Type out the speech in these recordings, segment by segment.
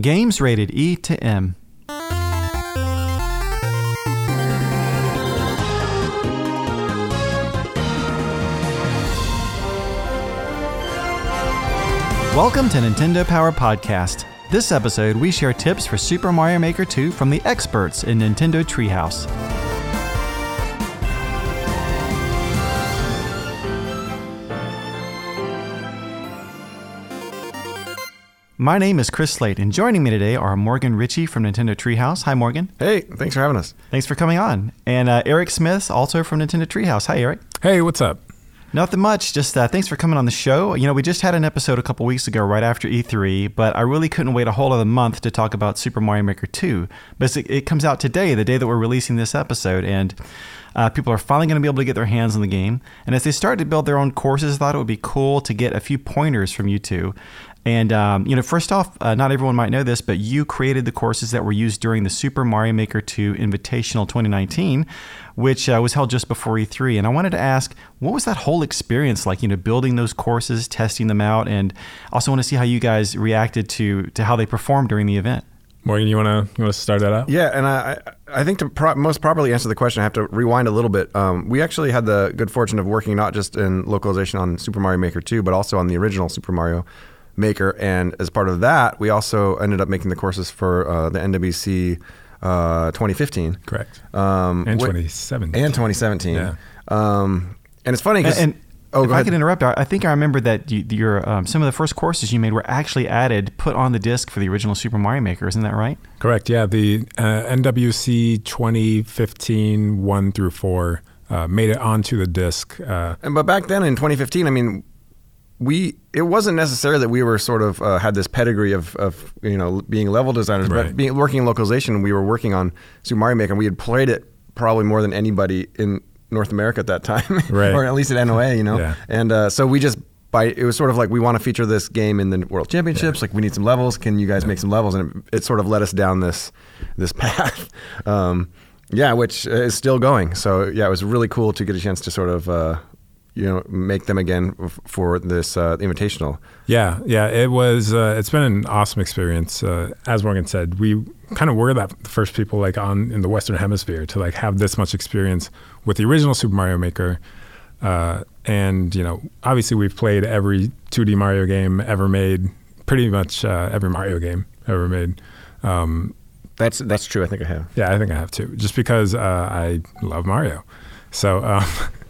Games rated E to M. Welcome to Nintendo Power Podcast. This episode, we share tips for Super Mario Maker 2 from the experts in Nintendo Treehouse. My name is Chris Slate, and joining me today are Morgan Ritchie from Nintendo Treehouse. Hi, Morgan. Hey, thanks for having us. Thanks for coming on. And uh, Eric Smith, also from Nintendo Treehouse. Hi, Eric. Hey, what's up? Nothing much. Just uh, thanks for coming on the show. You know, we just had an episode a couple weeks ago, right after E3, but I really couldn't wait a whole other month to talk about Super Mario Maker 2. But it, it comes out today, the day that we're releasing this episode, and uh, people are finally going to be able to get their hands on the game. And as they start to build their own courses, I thought it would be cool to get a few pointers from you two. And, um, you know, first off, uh, not everyone might know this, but you created the courses that were used during the Super Mario Maker 2 Invitational 2019, which uh, was held just before E3. And I wanted to ask, what was that whole experience like, you know, building those courses, testing them out, and also want to see how you guys reacted to, to how they performed during the event. Morgan, you want to you want to start that out? Yeah, and I I think to pro- most properly answer the question, I have to rewind a little bit. Um, we actually had the good fortune of working not just in localization on Super Mario Maker 2, but also on the original Super Mario Maker. And as part of that, we also ended up making the courses for uh, the NWC uh, 2015. Correct. Um, and 2017. And 2017. Yeah. Um, and it's funny because. Oh, if I could interrupt, I think I remember that you, your um, some of the first courses you made were actually added, put on the disc for the original Super Mario Maker. Isn't that right? Correct. Yeah, the uh, NWC 2015 one through four uh, made it onto the disc. Uh, and but back then in 2015, I mean, we it wasn't necessarily that we were sort of uh, had this pedigree of, of you know being level designers, right. but being working in localization, we were working on Super Mario Maker. and We had played it probably more than anybody in North America at that time, right. or at least at NOA, you know. Yeah. And uh, so we just by it was sort of like we want to feature this game in the World Championships. Yeah. Like we need some levels. Can you guys yeah. make some levels? And it, it, sort of led us down this this path. Um, yeah, which is still going. So yeah, it was really cool to get a chance to sort of. Uh, you know, make them again for this uh, invitational. Yeah, yeah, it was. Uh, it's been an awesome experience. Uh, as Morgan said, we kind of were that the first people like on in the Western Hemisphere to like have this much experience with the original Super Mario Maker. Uh, and you know, obviously, we've played every 2D Mario game ever made. Pretty much uh, every Mario game ever made. Um, that's that's true. I think I have. Yeah, I think I have too. Just because uh, I love Mario, so. Um,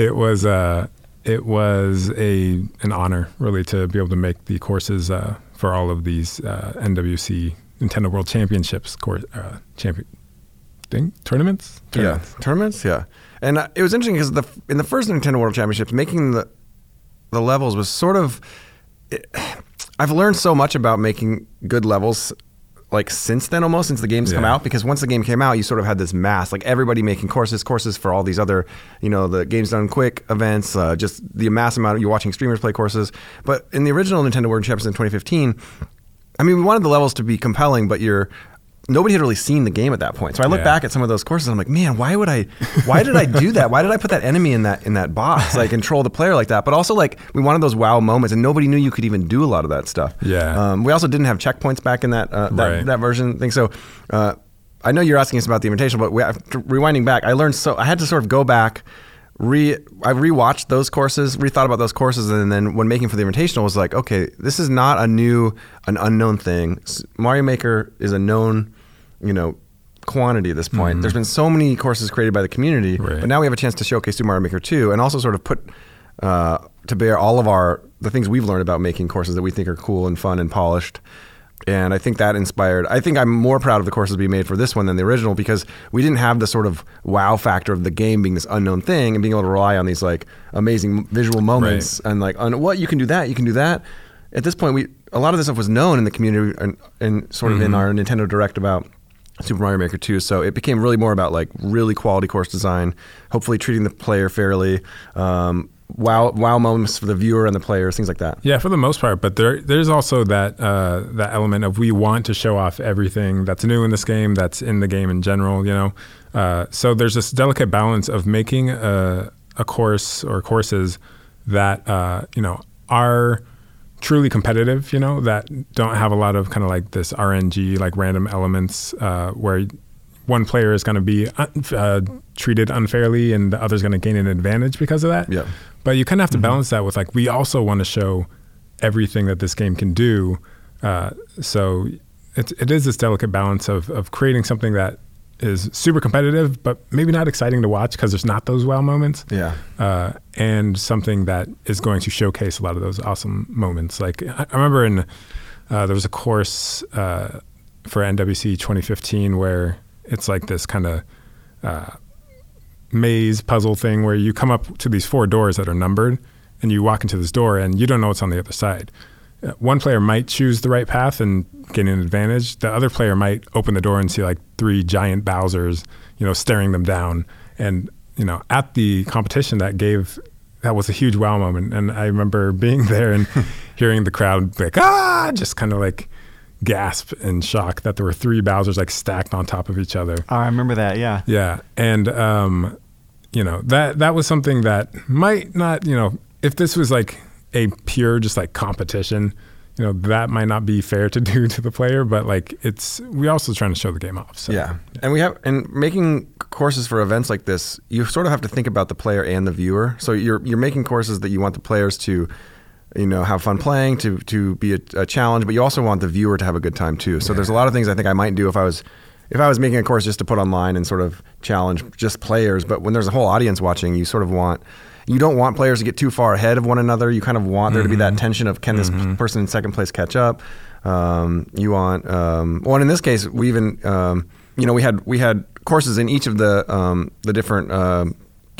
it was uh, it was a an honor really to be able to make the courses uh, for all of these uh, NWC Nintendo World Championships course uh, champion thing tournaments. tournaments. Yeah, tournaments. Yeah, and uh, it was interesting because the in the first Nintendo World Championships, making the the levels was sort of. It, I've learned so much about making good levels like since then almost since the games yeah. come out because once the game came out you sort of had this mass like everybody making courses courses for all these other you know the games done quick events uh, just the mass amount of you watching streamers play courses but in the original Nintendo World Championships in 2015 I mean we wanted the levels to be compelling but you're nobody had really seen the game at that point. So I look yeah. back at some of those courses and I'm like, man, why would I why did I do that? Why did I put that enemy in that in that box? Like control the player like that. But also like we wanted those wow moments and nobody knew you could even do a lot of that stuff. Yeah. Um, we also didn't have checkpoints back in that uh, that, right. that version thing. So uh, I know you're asking us about the invitation, but we, rewinding back, I learned so I had to sort of go back re I rewatched those courses, rethought about those courses, and then when making for the Invitational was like, okay, this is not a new, an unknown thing. Mario Maker is a known you know, quantity at this point. Mm-hmm. There's been so many courses created by the community, right. but now we have a chance to showcase Super Mario Maker 2 and also sort of put uh, to bear all of our the things we've learned about making courses that we think are cool and fun and polished. And I think that inspired. I think I'm more proud of the courses we made for this one than the original because we didn't have the sort of wow factor of the game being this unknown thing and being able to rely on these like amazing visual moments right. and like on what you can do that, you can do that. At this point, we a lot of this stuff was known in the community and, and sort of mm-hmm. in our Nintendo Direct about Super Mario Maker 2. So it became really more about like really quality course design, hopefully treating the player fairly, um, wow wow moments for the viewer and the players, things like that. Yeah, for the most part. But there there's also that uh, that element of we want to show off everything that's new in this game, that's in the game in general. You know, uh, so there's this delicate balance of making a, a course or courses that uh, you know are truly competitive, you know, that don't have a lot of kind of like this RNG, like random elements uh, where one player is going to be uh, treated unfairly and the other's going to gain an advantage because of that. Yeah. But you kind of have to mm-hmm. balance that with like, we also want to show everything that this game can do. Uh, so it's, it is this delicate balance of, of creating something that is super competitive, but maybe not exciting to watch because there's not those wow moments. Yeah. Uh, and something that is going to showcase a lot of those awesome moments. Like I, I remember in uh, there was a course uh, for NWC 2015 where it's like this kind of uh, maze puzzle thing where you come up to these four doors that are numbered, and you walk into this door and you don't know what's on the other side. Uh, one player might choose the right path and gain an advantage. The other player might open the door and see like three giant Bowser's, you know, staring them down. And you know, at the competition, that gave that was a huge wow moment. And I remember being there and hearing the crowd like ah, just kind of like gasp in shock that there were three Bowser's like stacked on top of each other. Oh, I remember that. Yeah. Yeah, and um, you know that that was something that might not, you know, if this was like a pure just like competition, you know, that might not be fair to do to the player, but like it's we also trying to show the game off. So. Yeah. And we have and making courses for events like this, you sort of have to think about the player and the viewer. So you're you're making courses that you want the players to you know have fun playing to to be a, a challenge but you also want the viewer to have a good time too so yeah. there's a lot of things i think i might do if i was if i was making a course just to put online and sort of challenge just players but when there's a whole audience watching you sort of want you don't want players to get too far ahead of one another. You kind of want there mm-hmm. to be that mm-hmm. tension of can this mm-hmm. person in second place catch up. Um, you want um, well, in this case, we even um, you know we had we had courses in each of the um, the different uh,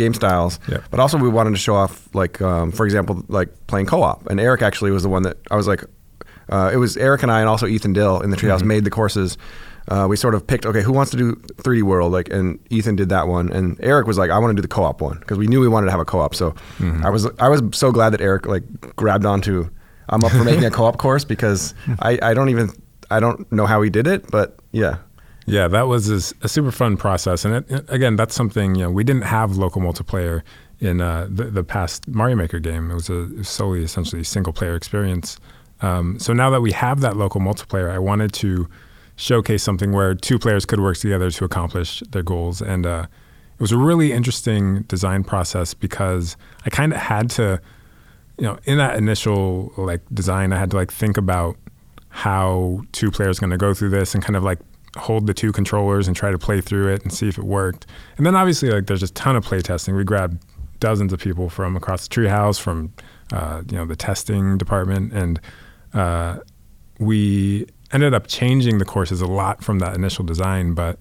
game styles, but also we wanted to show off like um, for example like playing co-op. And Eric actually was the one that I was like, uh, it was Eric and I and also Ethan Dill in the Treehouse mm-hmm. made the courses uh, we sort of picked okay who wants to do 3d world like and ethan did that one and eric was like i want to do the co-op one because we knew we wanted to have a co-op so mm-hmm. i was i was so glad that eric like grabbed onto i'm up for making a co-op course because I, I don't even i don't know how he did it but yeah yeah that was a, super fun process and it, again that's something you know we didn't have local multiplayer in uh, the, the past mario maker game it was a solely essentially single player experience um, so now that we have that local multiplayer i wanted to showcase something where two players could work together to accomplish their goals. And uh, it was a really interesting design process because I kind of had to, you know, in that initial like design, I had to like think about how two players going to go through this and kind of like hold the two controllers and try to play through it and see if it worked. And then obviously like there's a ton of play testing. We grabbed dozens of people from across the treehouse, from uh, you know the testing department, and uh, we ended up changing the courses a lot from that initial design, but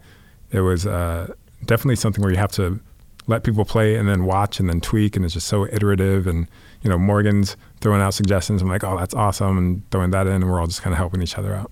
it was uh, definitely something where you have to let people play and then watch and then tweak, and it's just so iterative. And you know, Morgan's throwing out suggestions. I'm like, oh, that's awesome, and throwing that in, and we're all just kind of helping each other out.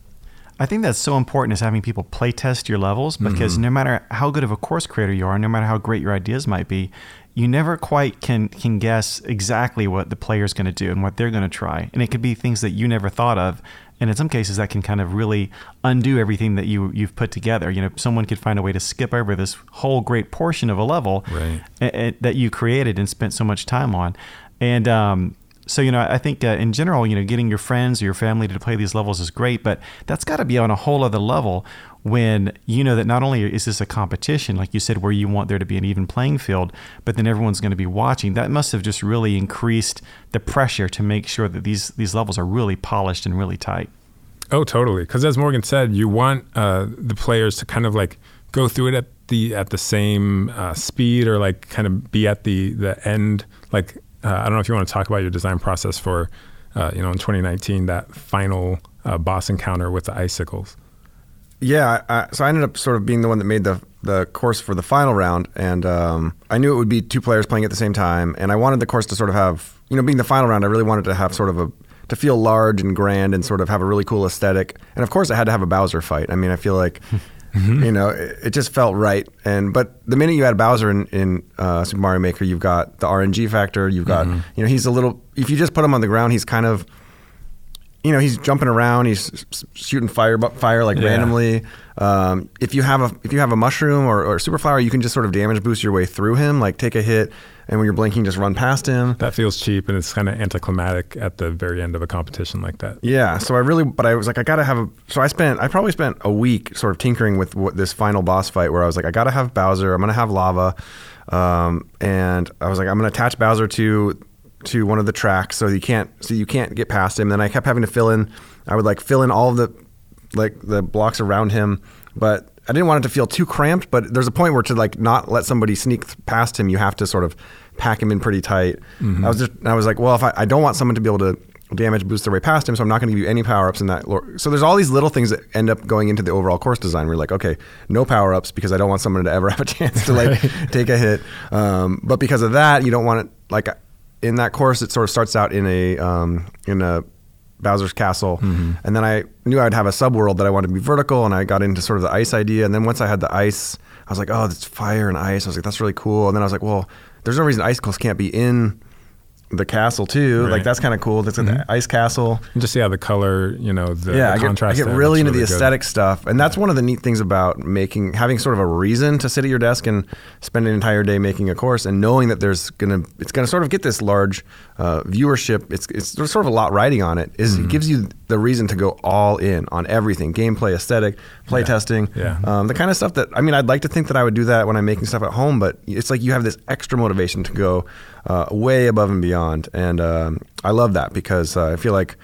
I think that's so important is having people play test your levels because mm-hmm. no matter how good of a course creator you are, no matter how great your ideas might be, you never quite can can guess exactly what the player's going to do and what they're going to try. And it could be things that you never thought of and in some cases that can kind of really undo everything that you you've put together you know someone could find a way to skip over this whole great portion of a level right. a, a, that you created and spent so much time on and um, so you know i think uh, in general you know getting your friends or your family to play these levels is great but that's got to be on a whole other level when you know that not only is this a competition, like you said, where you want there to be an even playing field, but then everyone's going to be watching. That must have just really increased the pressure to make sure that these these levels are really polished and really tight. Oh, totally. Because as Morgan said, you want uh, the players to kind of like go through it at the at the same uh, speed or like kind of be at the the end. Like uh, I don't know if you want to talk about your design process for uh, you know in 2019 that final uh, boss encounter with the icicles. Yeah, I, so I ended up sort of being the one that made the the course for the final round, and um, I knew it would be two players playing at the same time, and I wanted the course to sort of have, you know, being the final round, I really wanted to have sort of a to feel large and grand and sort of have a really cool aesthetic, and of course, I had to have a Bowser fight. I mean, I feel like. Mm-hmm. You know, it, it, just felt right. And but the minute you add Bowser in, in uh, Super Mario Maker, you've got the RNG factor. You've got, mm-hmm. you know, he's a little. If you just put him on the ground, he's kind of you know he's jumping around, he's shooting fire fire like Yeah. randomly. Um, if you have a if you have a mushroom or, or super flower, you can just sort of damage boost your way through him, like take a hit, and when you're blinking, just run past him. That feels cheap and it's kind of anticlimactic at the very end of a competition like that. Yeah, so I really, but I was like, I gotta have a. So I spent, I probably spent a week sort of tinkering with what, this final boss fight, where I was like, I gotta have Bowser, I'm gonna have lava, um, and I was like, I'm gonna attach Bowser to to one of the tracks, so you can't, so you can't get past him. Then I kept having to fill in. I would like fill in all of the like the blocks around him, but I didn't want it to feel too cramped. But there's a point where to like not let somebody sneak th- past him, you have to sort of pack him in pretty tight. I was just, I was like, well, if I, I don't want someone to be able to damage boost their way past him, so I'm not going to give you any power ups in that. lore. So there's all these little things that end up going into the overall course design. We're like, okay, no power ups because I don't want someone to ever have a chance to like take a hit. Um, but because of that, you don't want it like in that course. It sort of starts out in a um, in a Bowser's Castle, and then I knew I'd have a subworld that I wanted to be vertical, and I got into sort of the ice idea. And then once I had the ice, I was like, oh, it's fire and ice. I was like, that's really cool. And then I was like, well, there's no reason icicles can't be in the castle too. Like that's kind of cool. That's the ice castle. And just see how the color, you know, the, yeah, the I get, I get really into the good. aesthetic stuff, and that's one of the neat things about making having sort of a reason to sit at your desk and spend an entire day making a course, and knowing that there's gonna it's gonna sort of get this large uh, viewership. It's it's there's sort of a lot riding on it. Is Mm-hmm. it gives you the reason to go all in on everything: gameplay, aesthetic, play testing, Yeah. Um, the kind of stuff that I mean, I'd like to think that I would do that when I'm making stuff at home, but it's like you have this extra motivation to go uh, way above and beyond, and um, I love that because uh, I feel like.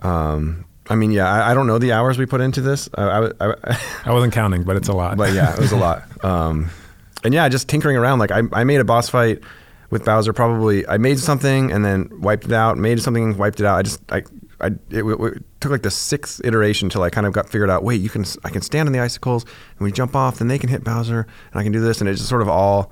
Um, I mean, yeah, I, I don't know the hours we put into this, I, I, I, I wasn't counting, but it's a lot. but yeah, it was a lot. Um, and yeah, just tinkering around. Like I, I made a boss fight with Bowser. Probably I made something and then wiped it out. Made something, wiped it out. I just I. I, it, w- w- took like the sixth iteration till I kind of got figured out. Wait, you can s- I can stand on the icicles and we jump off, then they can hit Bowser, and I can do this, and it just sort of all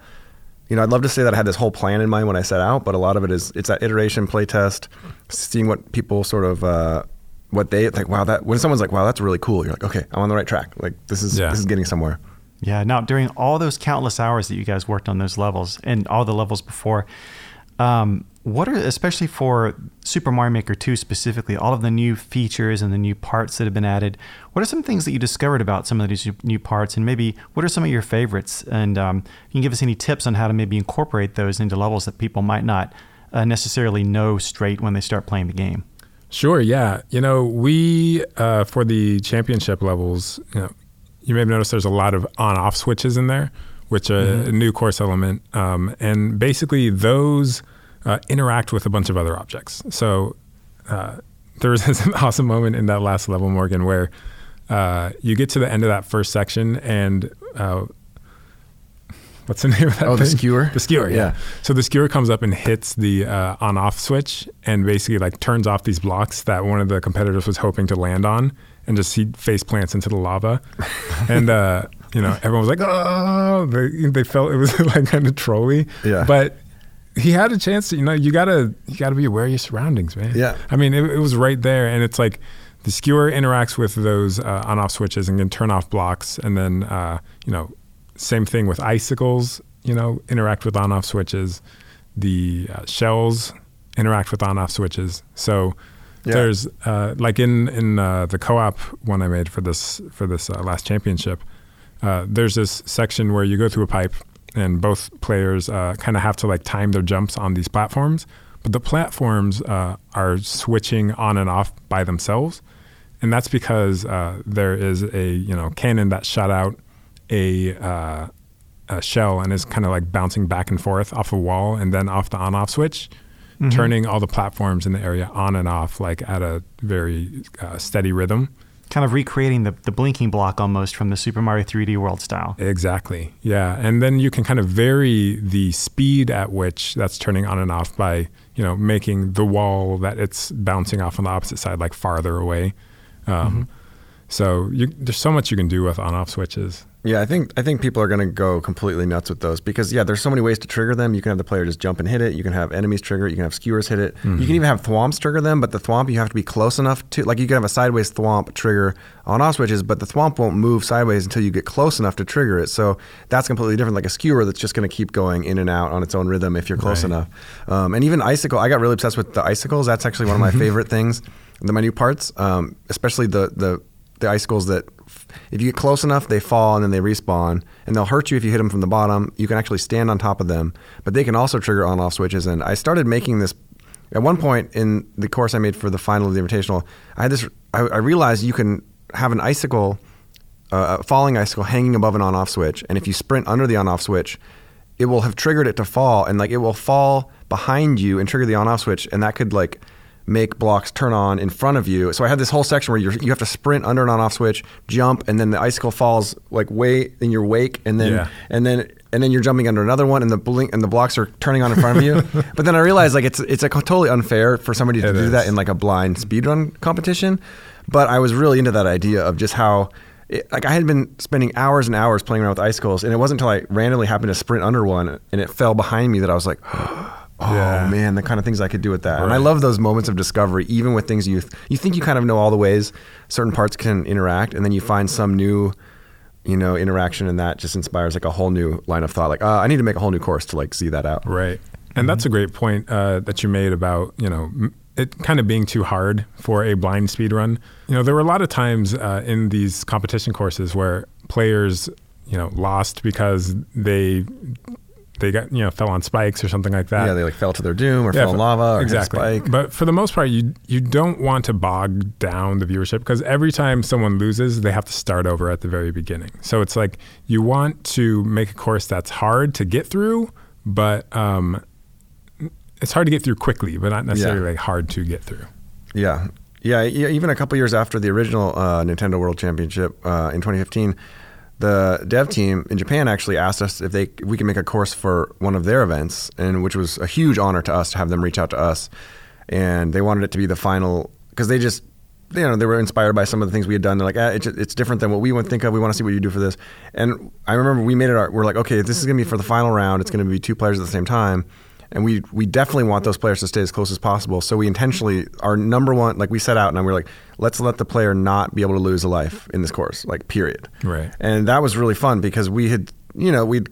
you know, I'd love to say that I had this whole plan in mind when I set out, but a lot of it is it's that iteration, playtest, seeing what people sort of uh, what they like. Wow, that when someone's like, "Wow, that's really cool," you're like, "Okay, I'm on the right track. Like this is Yeah. this is getting somewhere." Yeah. Now, during all those countless hours that you guys worked on those levels and all the levels before, um, what are especially for Super Mario Maker 2 specifically, all of the new features and the new parts that have been added? What are some things that you discovered about some of these new parts, and maybe what are some of your favorites? And um, you can give us any tips on how to maybe incorporate those into levels that people might not uh, necessarily know straight when they start playing the game. Sure, yeah. You know, we uh, for the championship levels, you know, you may have noticed there's a lot of on-off switches in there, which are a new course element, um, and basically those uh, interact with a bunch of other objects. So uh, there was this awesome moment in that last level, Morgan, where uh, you get to the end of that first section and. Uh, What's the name of that? Oh, the thing? skewer? The skewer, yeah. Yeah. So the skewer comes up and hits the uh, on-off switch, and basically like turns off these blocks that one of the competitors was hoping to land on, and just he face plants into the lava, and uh, you know everyone was like, oh, they, they felt it was like kind of trolly, Yeah. But he had a chance to, you know, you gotta you gotta be aware of your surroundings, man. Yeah. I mean, it, it was right there, and it's like the skewer interacts with those uh, on-off switches and can turn off blocks, and then uh, you know, same thing with icicles. You know, interact with on-off switches. The uh, shells interact with on-off switches. So Yeah. there's uh, like in in uh, the co-op one I made for this for this uh, last championship. Uh, there's this section where you go through a pipe, and both players uh, kind of have to like time their jumps on these platforms. But the platforms uh, are switching on and off by themselves, and that's because uh, there is a you know cannon that shot out a, uh, a shell and is kind of like bouncing back and forth off a wall and then off the on-off switch, turning all the platforms in the area on and off like at a very uh, steady rhythm. Kind of recreating the, the blinking block almost from the Super Mario 3D World style. Exactly. Yeah, and then you can kind of vary the speed at which that's turning on and off by you know making the wall that it's bouncing off on the opposite side like farther away. Um, So you, there's so much you can do with on-off switches. Yeah, I think I think people are going to go completely nuts with those because yeah, there's so many ways to trigger them. You can have the player just jump and hit it. You can have enemies trigger it. You can have skewers hit it. You can even have thwomps trigger them, but the thwomp you have to be close enough to like you can have a sideways thwomp trigger on off switches, but the thwomp won't move sideways until you get close enough to trigger it. So that's completely different. Like a skewer that's just going to keep going in and out on its own rhythm if you're close Right. enough. Um, and even icicle, I got really obsessed with the icicles. That's actually one of my favorite things the minute parts, um, especially the the the icicles that if you get close enough, they fall and then they respawn, and they'll hurt you if you hit them from the bottom. You can actually stand on top of them, but they can also trigger on-off switches. And I started making this at one point in the course I made for the final of the Invitational. I had this. I, I realized you can have an icicle, uh, a falling icicle, hanging above an on-off switch, and if you sprint under the on-off switch, it will have triggered it to fall, and like it will fall behind you and trigger the on-off switch, and that could like make blocks turn on in front of you. So I had this whole section where you you have to sprint under an on-off switch, jump, and then the icicle falls like way in your wake, and then Yeah. and then and then you're jumping under another one, and the blink and the blocks are turning on in front of you. but then I realized like it's it's like totally unfair for somebody to It do is. that in like a blind speedrun competition. But I was really into that idea of just how. It, like I had been spending hours and hours playing around with icicles, and it wasn't until I randomly happened to sprint under one and it fell behind me that I was like, "Oh Yeah. man, the kind of things I could do with that." And I love those moments of discovery, even with things you you think you kind of know all the ways certain parts can interact, and then you find some new, you know, interaction, and that just inspires like a whole new line of thought. Like, uh, I need to make a whole new course to like see that out. Right. And that's a great point uh, that you made about, you know, m- it kind of being too hard for a blind speed run. You know, there were a lot of times uh, in these competition courses where players, you know, lost because they they got, you know, fell on spikes or something like that. Yeah, they like fell to their doom or Yeah, fell in lava or exactly. hit a spike. But for the most part, you you don't want to bog down the viewership because every time someone loses, they have to start over at the very beginning. So it's like you want to make a course that's hard to get through, but um, it's hard to get through quickly, but not necessarily Yeah. like hard to get through. Yeah. Yeah, yeah, even a couple years after the original uh, Nintendo World Championship uh, in 2015, the dev team in Japan actually asked us if they we could make a course for one of their events, and which was a huge honor to us to have them reach out to us, and they wanted it to be the final because they just you know they were inspired by some of the things we had done. They're like, ah, it's, it's different than what we would think of. We want to see what you do for this. And I remember we made it. Our, we're like, okay, this is going to be for the final round. It's going to be two players at the same time and we we definitely want those players to stay as close as possible. So we intentionally our number one like we set out and we're like, let's let the player not be able to lose a life in this course, like period. Right. And that was really fun because we had you know we'd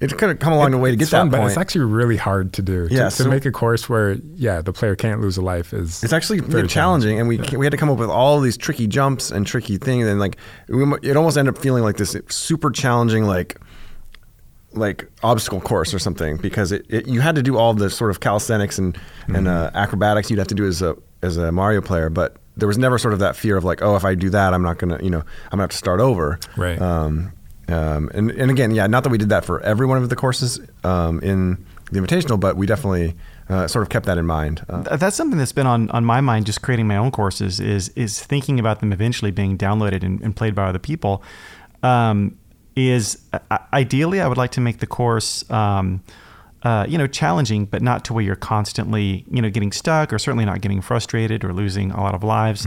it's kind of come a the way to get fun, that but it's actually really hard to do. To- Yeah, to, so- make a course where yeah, the player can't lose a life is It's actually very challenging, and we we had to come up with all these tricky jumps and tricky things, and like we, it almost ended up feeling like this super challenging like like obstacle course or something because it, it you had to do all the sort of calisthenics and and uh, acrobatics you'd have to do as a as a Mario player, but there was never sort of that fear of like oh if I do that I'm not gonna you know I'm gonna have to start over Right. um, um, and and again yeah not that we did that for every one of the courses um, in the Invitational, but we definitely uh, sort of kept that in mind. Uh, That's something that's been on, on my mind just creating my own courses is is thinking about them eventually being downloaded and, and played by other people. Um, is uh, ideally I would like to make the course um, uh, you know challenging, but not to where you're constantly you know getting stuck or certainly not getting frustrated or losing a lot of lives.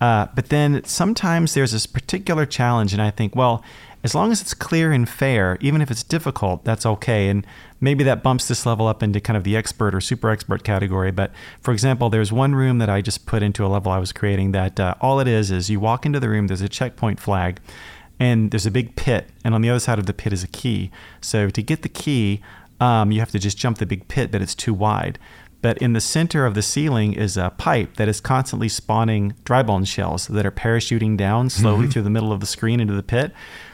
Uh, but then sometimes there's this particular challenge, and I think well. As long as it's clear and fair, even if it's difficult, that's okay. And maybe that bumps this level up into kind of the expert or super expert category. But for example, there's one room that I just put into a level I was creating that uh, all it is is you walk into the room, there's a checkpoint flag, and there's a big pit, and on the other side of the pit is a key. So to get the key, um, you have to just jump the big pit, but it's too wide. But in the center of the ceiling is a pipe that is constantly spawning dry bone shells that are parachuting down slowly through the middle of the screen into the pit.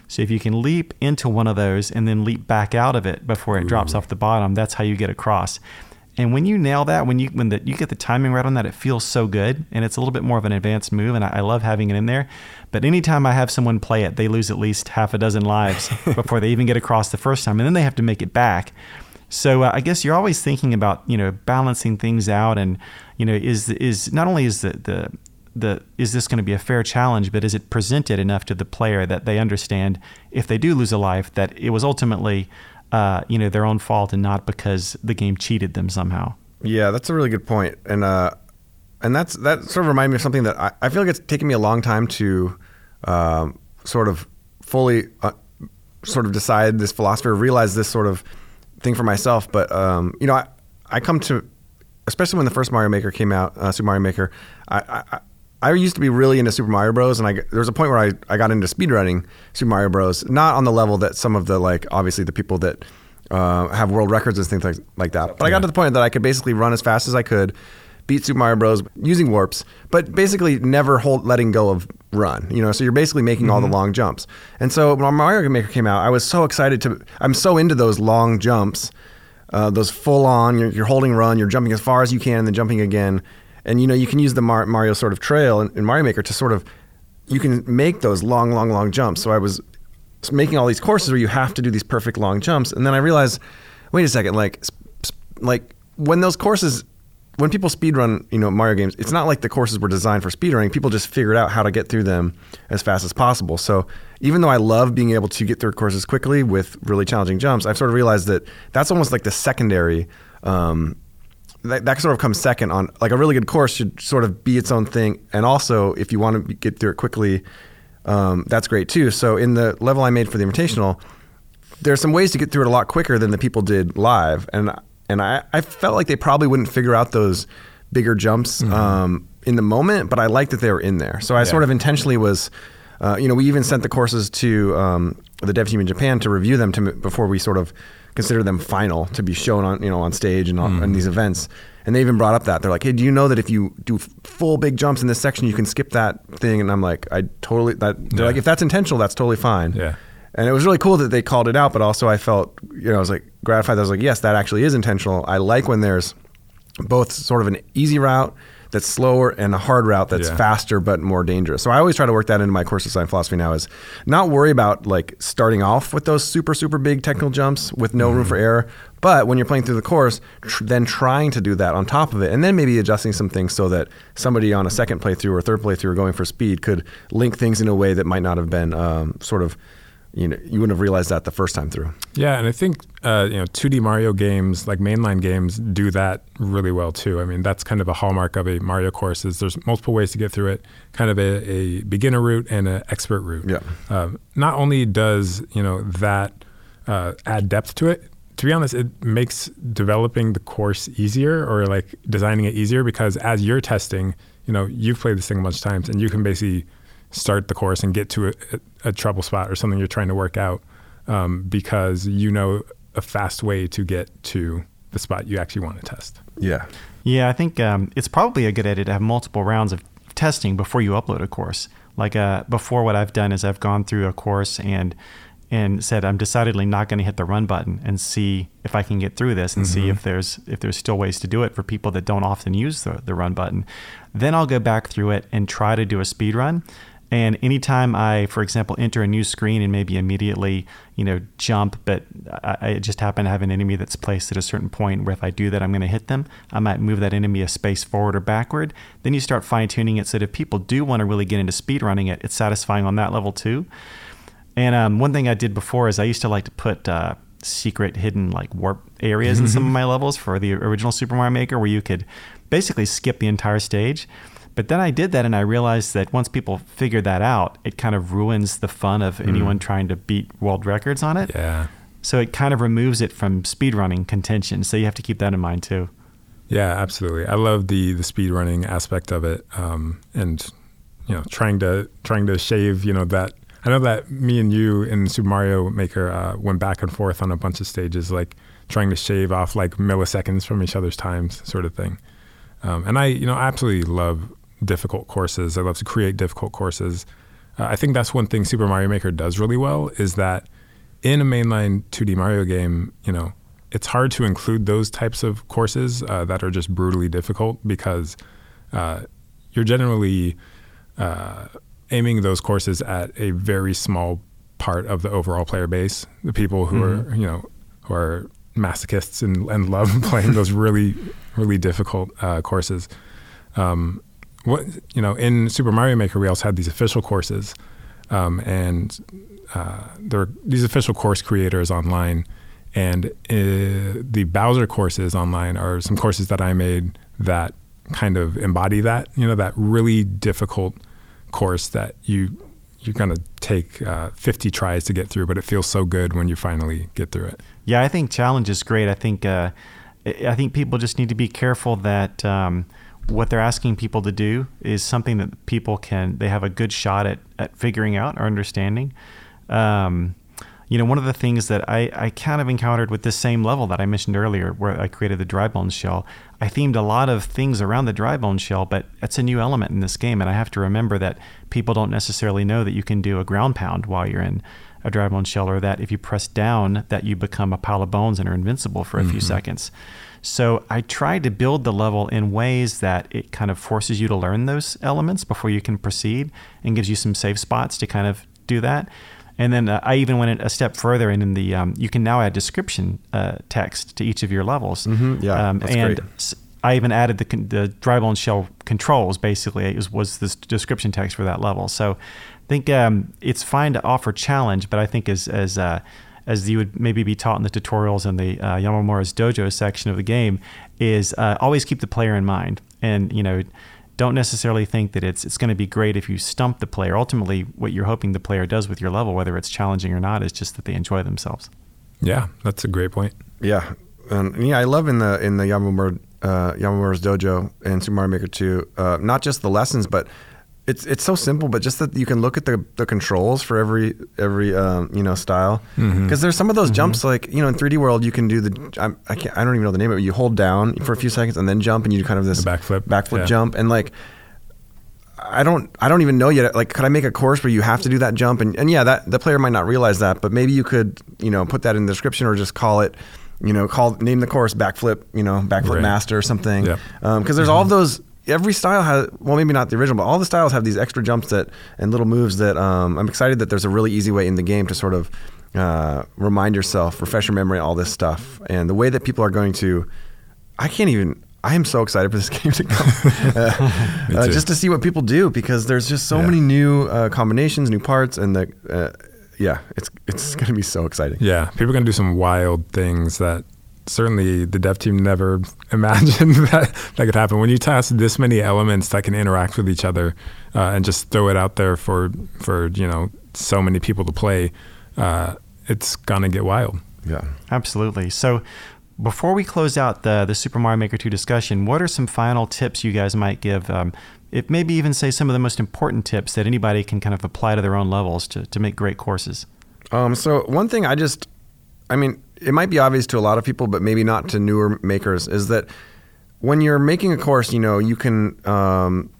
So if you can leap into one of those and then leap back out of it before it drops off the bottom, that's how you get across. And when you nail that, when you when the, you get the timing right on that, it feels so good, and it's a little bit more of an advanced move, and I, I love having it in there. But anytime I have someone play it, they lose at least half a dozen lives before they even get across the first time, and then they have to make it back. So uh, I guess you're always thinking about you know balancing things out, and you know is is not only is the the the is this going to be a fair challenge, but is it presented enough to the player that they understand if they do lose a life that it was ultimately uh, you know their own fault and not because the game cheated them somehow. Yeah, that's a really good point, and uh, and that's that sort of reminded me of something that I, I feel like it's taken me a long time to um, sort of fully uh, sort of decide this philosophy or realize this sort of thing for myself. But um, you know, I I come to especially when the first Mario Maker came out, uh, Super Mario Maker. I, I I used to be really into Super Mario Bros. and I there was a point where I, I got into speedrunning Super Mario Bros. Not on the level that some of the like obviously the people that uh, have world records and things like like that. But I got to the point that I could basically run as fast as I could, beat Super Mario Bros. using warps, but basically never hold letting go of run. You know, so you're basically making all the long jumps. And so when Mario Maker came out, I was so excited to. I'm so into those long jumps, uh, those full on. You're, you're holding run, you're jumping as far as you can, and then jumping again. And you know, you can use the Mar- Mario sort of trail in, in Mario Maker to sort of you can make those long, long, long jumps. So I was making all these courses where you have to do these perfect long jumps, and then I realized, wait a second, like, like when those courses, when people speedrun, you know, Mario games, it's not like the courses were designed for speedrunning. People just figured out how to get through them as fast as possible. So even though I love being able to get through courses quickly with really challenging jumps, I've sort of realized that that's almost like the secondary. Um, that, that sort of comes second on like a really good course should sort of be its own thing. And also, if you want to get through it quickly, um, that's great too. So in the level I made for the Invitational, there's some ways to get through it a lot quicker than the people did live, and and I, I felt like they probably wouldn't figure out those bigger jumps mm-hmm. um, in the moment, but I liked that they were in there. So I yeah. sort of intentionally was. Uh, you know, we even sent the courses to um, the dev team in Japan to review them to, before we sort of consider them final to be shown on you know on stage and on, mm. these events. And they even brought up that they're like, "Hey, do you know that if you do full big jumps in this section, you can skip that thing?" And I'm like, "I totally." That they're yeah. like, "If that's intentional, that's totally fine." Yeah. And it was really cool that they called it out, but also I felt, you know, I was like gratified. I was like, "Yes, that actually is intentional." I like when there's both sort of an easy route that's slower and a hard route that's yeah. faster but more dangerous. So I always try to work that into my course design philosophy now is not worry about like starting off with those super super big technical jumps with no mm-hmm. room for error, but when you're playing through the course, tr- then trying to do that on top of it, and then maybe adjusting some things so that somebody on a second playthrough or third playthrough or going for speed could link things in a way that might not have been um, sort of you know you wouldn't have realized that the first time through. Yeah, and I think uh, you know 2D Mario games like mainline games do that really well too. I mean that's kind of a hallmark of a Mario course is there's multiple ways to get through it, kind of a, a beginner route and an expert route. Yeah. Um, not only does you know that uh, add depth to it, to be honest, it makes developing the course easier or like designing it easier because as you're testing, you know, you've played this thing a bunch of times and you can basically start the course and get to a, a trouble spot or something you're trying to work out um, because you know a fast way to get to the spot you actually want to test. Yeah. Yeah, I think um, it's probably a good idea to have multiple rounds of testing before you upload a course. Like uh, before, what I've done is I've gone through a course and and said I'm decidedly not going to hit the run button and see if I can get through this and mm-hmm. see if there's if there's still ways to do it for people that don't often use the, the run button. Then I'll go back through it and try to do a speed run. And anytime I, for example, enter a new screen and maybe immediately, you know, jump, but I, I just happen to have an enemy that's placed at a certain point where if I do that, I'm going to hit them. I might move that enemy a space forward or backward. Then you start fine tuning it so that if people do want to really get into speed running it, it's satisfying on that level too. And um, one thing I did before is I used to like to put uh, secret hidden like warp areas in some of my levels for the original Super Mario Maker where you could basically skip the entire stage. But then I did that and I realized that once people figure that out, it kind of ruins the fun of mm. anyone trying to beat world records on it. Yeah. So it kind of removes it from speedrunning contention. So you have to keep that in mind too. Yeah, absolutely. I love the the speedrunning aspect of it, um, and you know, trying to trying to shave you know that I know that me and you in Super Mario Maker uh, went back and forth on a bunch of stages, like trying to shave off like milliseconds from each other's times, sort of thing. Um, and I, you know, absolutely love difficult courses. I love to create difficult courses. Uh, I think that's one thing Super Mario Maker does really well is that in a mainline 2D Mario game, you know, it's hard to include those types of courses uh, that are just brutally difficult because uh, you're generally uh, aiming those courses at a very small part of the overall player base. The people who mm-hmm. are, you know, who are masochists and, and love playing those really, really difficult uh, courses. Um, what you know, in Super Mario Maker, we also had these official courses, um, and uh, there are these official course creators online, and uh, the Bowser courses online are some courses that I made that kind of embody that. You know, that really difficult course that you you're to take uh, 50 tries to get through, but it feels so good when you finally get through it. Yeah, I think challenge is great. I think uh, I think people just need to be careful that um, what they're asking people to do is something that people can they have a good shot at at figuring out or understanding. Um, you know, one of the things that I, I kind of encountered with this same level that I mentioned earlier, where I created the dry bone shell, I themed a lot of things around the dry bone shell, but it's a new element in this game. And I have to remember that people don't necessarily know that you can do a ground pound while you're in a dry bone shell, or that if you press down, that you become a pile of bones and are invincible for a mm-hmm. few seconds. So I tried to build the level in ways that it kind of forces you to learn those elements before you can proceed and gives you some safe spots to kind of do that. And then uh, I even went a step further, and in the um, you can now add description uh, text to each of your levels. Mm-hmm. Yeah, um, and great. I even added the the dry bone shell controls. Basically, it was, was this description text for that level. So I think um, it's fine to offer challenge, but I think as as uh, as you would maybe be taught in the tutorials in the uh, Yamamura's Dojo section of the game, is uh, always keep the player in mind, and you know don't necessarily think that it's it's going to be great if you stump the player. Ultimately, what you're hoping the player does with your level, whether it's challenging or not, is just that they enjoy themselves. Yeah, that's a great point. Yeah, and yeah, I love in the in the Yamamura uh, Yamamura's Dojo and Super Mario Maker 2, uh, not just the lessons, but it's it's so simple, but just that you can look at the, the controls for every every um, you know style because mm-hmm. there's some of those mm-hmm. jumps like you know in 3D World you can do the I'm, I can't I don't even know the name of it. You hold down for a few seconds and then jump and you do kind of this the backflip backflip yeah. jump and like I don't I don't even know yet. Like, could I make a course where you have to do that jump? And and yeah, that the player might not realize that, but maybe you could you know put that in the description or just call it. You know, call name the course backflip. You know, backflip right. master or something. Because yeah. um, there's mm-hmm. all of those every style has well maybe not the original but all the styles have these extra jumps that and little moves that um, i'm excited that there's a really easy way in the game to sort of uh, remind yourself refresh your memory all this stuff. And the way that people are going to i can't even i am so excited for this game to come. Uh, uh, just to see what people do because there's just so yeah. many new uh, combinations new parts and the uh, yeah it's it's going to be so exciting. Yeah people are going to do some wild things that certainly the dev team never imagined that that could happen. When you test this many elements that can interact with each other uh, and just throw it out there for for you know so many people to play, uh, it's gonna get wild. Yeah, absolutely. So. Before we close out the the Super Mario Maker 2 discussion, what are some final tips you guys might give? Um, if maybe even say some of the most important tips that anybody can kind of apply to their own levels to, to make great courses. Um, so one thing I just, I mean, it might be obvious to a lot of people, but maybe not to newer makers, is that when you're making a course, you know, you can um,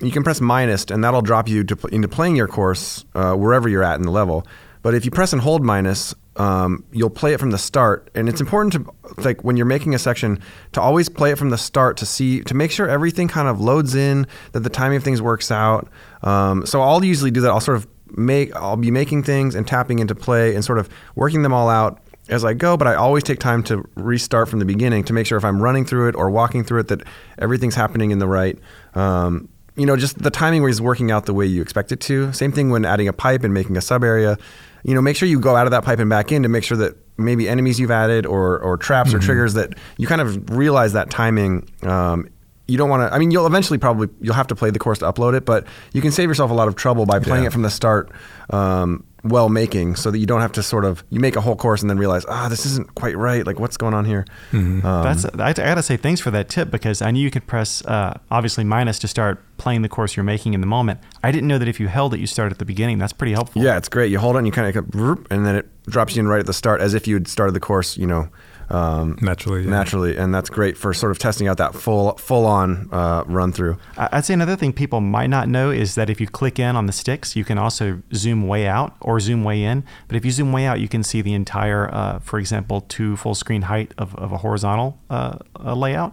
you can press minus, and that'll drop you to, into playing your course uh, wherever you're at in the level. But if you press and hold minus, um, you'll play it from the start, and it's important to like when you're making a section to always play it from the start to see to make sure everything kind of loads in, that the timing of things works out. Um, so I'll usually do that. I'll sort of make I'll be making things and tapping into play and sort of working them all out as I go, but I always take time to restart from the beginning to make sure if I'm running through it or walking through it that everything's happening in the right. Um, you know, just the timing is working out the way you expect it to. Same thing when adding a pipe and making a sub area. You know, make sure you go out of that pipe and back in to make sure that maybe enemies you've added or, or traps mm-hmm. or triggers that you kind of realize that timing um, you don't want to. I mean, you'll eventually probably you'll have to play the course to upload it, but you can save yourself a lot of trouble by playing yeah. it from the start. Um, well making so that you don't have to sort of you make a whole course and then realize ah this isn't quite right. Like what's going on here? Mm-hmm. um, that's I, I, gotta say thanks for that tip because i knew you could press uh, obviously minus to start playing the course you're making in the moment. I didn't know that if you held it you start at the beginning. That's pretty helpful. Yeah it's great. You hold it and you kind of and then it drops you in right at the start as if you had started the course you know um, naturally, yeah. naturally, and that's great for sort of testing out that full full on uh, run through. I'd say another thing people might not know is that if you click in on the sticks, you can also zoom way out or zoom way in. But if you zoom way out, you can see the entire, uh, for example, two full screen height of, of a horizontal uh, layout,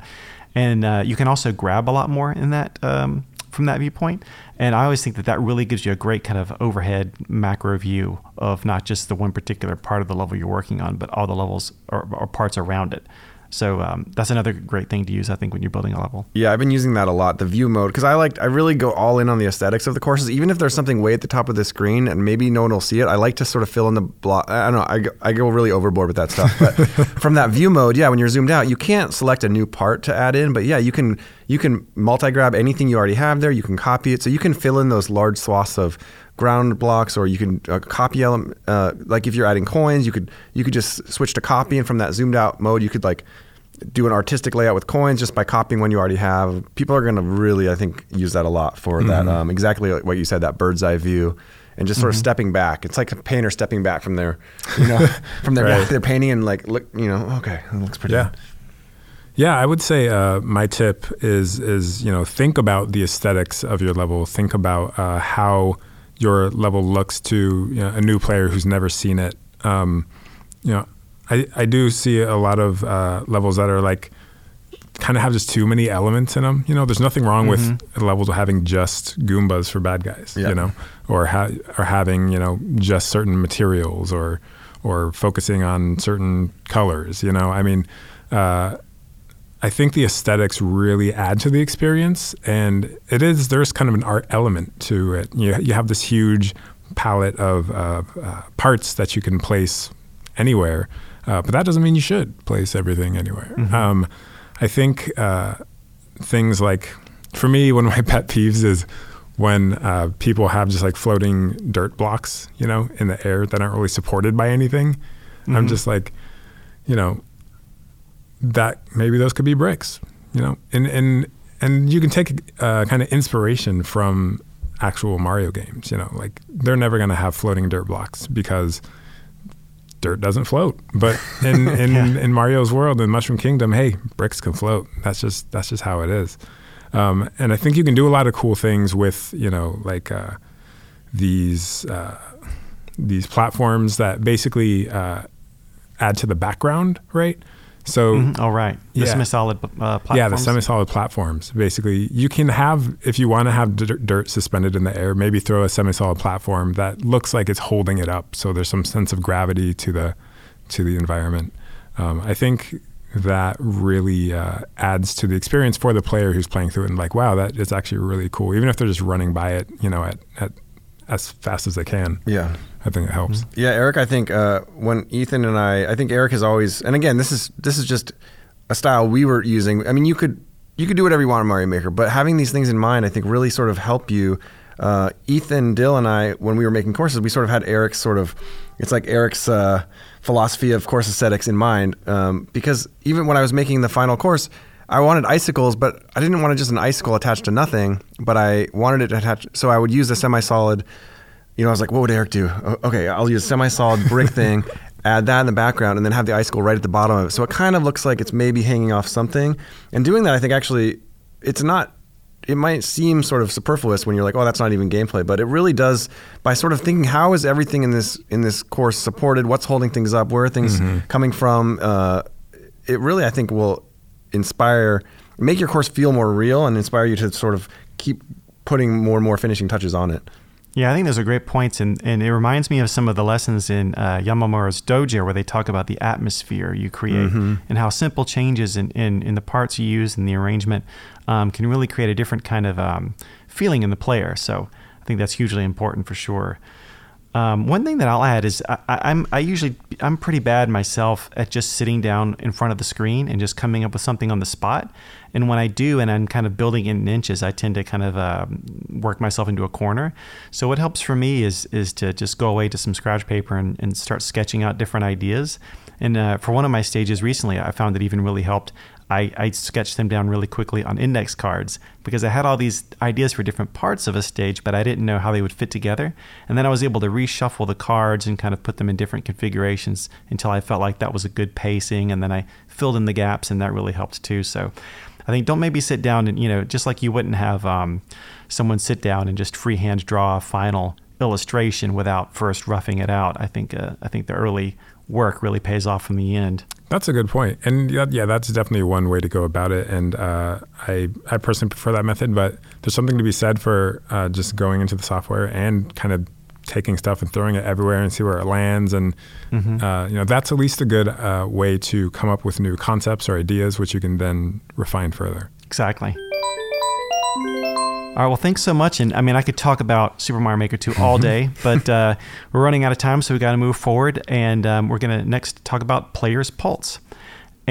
and uh, you can also grab a lot more in that um, from that viewpoint. And I always think that that really gives you a great kind of overhead macro view of not just the one particular part of the level you're working on, but all the levels or, or parts around it. So um, that's another great thing to use, I think, when you're building a level. Yeah, I've been using that a lot, the view mode, because I like I really go all in on the aesthetics of the courses, even if there's something way at the top of the screen and maybe no one will see it. I like to sort of fill in the block. I don't know. I go, I go really overboard with that stuff. But from that view mode, yeah, when you're zoomed out, you can't select a new part to add in, but yeah, you can you can multi-grab anything you already have there. You can copy it, so you can fill in those large swaths of ground blocks or you can uh, copy element uh, like if you're adding coins you could you could just switch to copy and from that zoomed out mode you could like do an artistic layout with coins just by copying one you already have. People are going to really, I think, use that a lot for mm-hmm. that. Um, exactly what you said, that bird's eye view. and just sort of stepping back. It's like a painter stepping back from their, you know, from their Right. their painting and like look, you know, okay, it looks pretty. Yeah. good. Yeah, I would say uh, my tip is is you know think about the aesthetics of your level. Think about uh, how your level looks to you know, a new player who's never seen it. Um, you know, I I do see a lot of uh, levels that are like kind of have just too many elements in them. You know, there's nothing wrong with levels of having just Goombas for bad guys. Yeah. You know, or ha- or having you know just certain materials or or focusing on certain colors. You know, I mean. Uh, I think the aesthetics really add to the experience, and it is there's kind of an art element to it. You you have this huge palette of uh, uh, parts that you can place anywhere, uh, but that doesn't mean you should place everything anywhere. Um, I think uh, things like, for me, one of my pet peeves is when uh, people have just like floating dirt blocks, you know, in the air that aren't really supported by anything. I'm just like, you know, that maybe those could be bricks, you know, and and and you can take uh, kind of inspiration from actual Mario games. You know, like they're never going to have floating dirt blocks because dirt doesn't float. But in in, in Mario's world in Mushroom Kingdom, hey, bricks can float. That's just that's just how it is. Um, and I think you can do a lot of cool things with you know like uh, these uh, these platforms that basically uh, add to the background, right? So Mhm. All right. The Yeah. semi-solid uh, platforms. yeah, the semi-solid platforms. Basically, you can have if you want to have dirt, dirt suspended in the air, maybe throw a semi-solid platform that looks like it's holding it up, so there's some sense of gravity to the to the environment. Um, I think that really uh, adds to the experience for the player who's playing through it and like, wow, that is actually really cool. Even if they're just running by it, you know, at, at as fast as they can. Yeah. I think it helps. Yeah, Eric. I think uh, when Ethan and I, I think Eric has always, and again, this is this is just a style we were using. I mean, you could you could do whatever you want in Mario Maker, but having these things in mind, I think, really sort of help you. Uh, Ethan, Dill, and I, when we were making courses, we sort of had Eric's sort of, it's like Eric's uh, philosophy of course aesthetics in mind. Um, because even when I was making the final course, I wanted icicles, but I didn't want just an icicle attached to nothing, but I wanted it attached. So I would use a semi-solid. You know, I was like, what would Eric do? Okay, I'll use a semi-solid brick thing, add that in the background, and then have the icicle right at the bottom of it. So it kind of looks like it's maybe hanging off something. And doing that, I think actually, it's not. It might seem sort of superfluous when you're like, oh, that's not even gameplay, but it really does. By sort of thinking, how is everything in this in this course supported? What's holding things up? Where are things coming from? Uh, it really, I think, will inspire, make your course feel more real, and inspire you to sort of keep putting more and more finishing touches on it. Yeah, I think those are great points, and, and it reminds me of some of the lessons in uh, Yamamura's dojo where they talk about the atmosphere you create and how simple changes in, in, in the parts you use and the arrangement um, can really create a different kind of um, feeling in the player. So I think that's hugely important for sure. Um, one thing that I'll add is I, I'm I usually I'm pretty bad myself at just sitting down in front of the screen and just coming up with something on the spot. And when I do, and I'm kind of building in inches, I tend to kind of um work myself into a corner. So what helps for me is is to just go away to some scratch paper and, and start sketching out different ideas. And uh, for one of my stages recently, I found it even really helped. I, I sketched them down really quickly on index cards because I had all these ideas for different parts of a stage, but I didn't know how they would fit together. And then I was able to reshuffle the cards and kind of put them in different configurations until I felt like that was a good pacing. And then I filled in the gaps, and that really helped too. So I think don't maybe sit down and, you know, just like you wouldn't have um, someone sit down and just freehand draw a final illustration without first roughing it out. I think uh, I think the early work really pays off in the end. That's a good point, and yeah, yeah, that's definitely one way to go about it. And uh, I, I personally prefer that method, but there's something to be said for uh, just going into the software and kind of taking stuff and throwing it everywhere and see where it lands. And uh, you know, that's at least a good uh, way to come up with new concepts or ideas, which you can then refine further. Exactly. All right. Well, thanks so much. And I mean, I could talk about Super Mario Maker 2 all day, but uh, we're running out of time, so we got to move forward. And um, we're going to next talk about Players Pulse.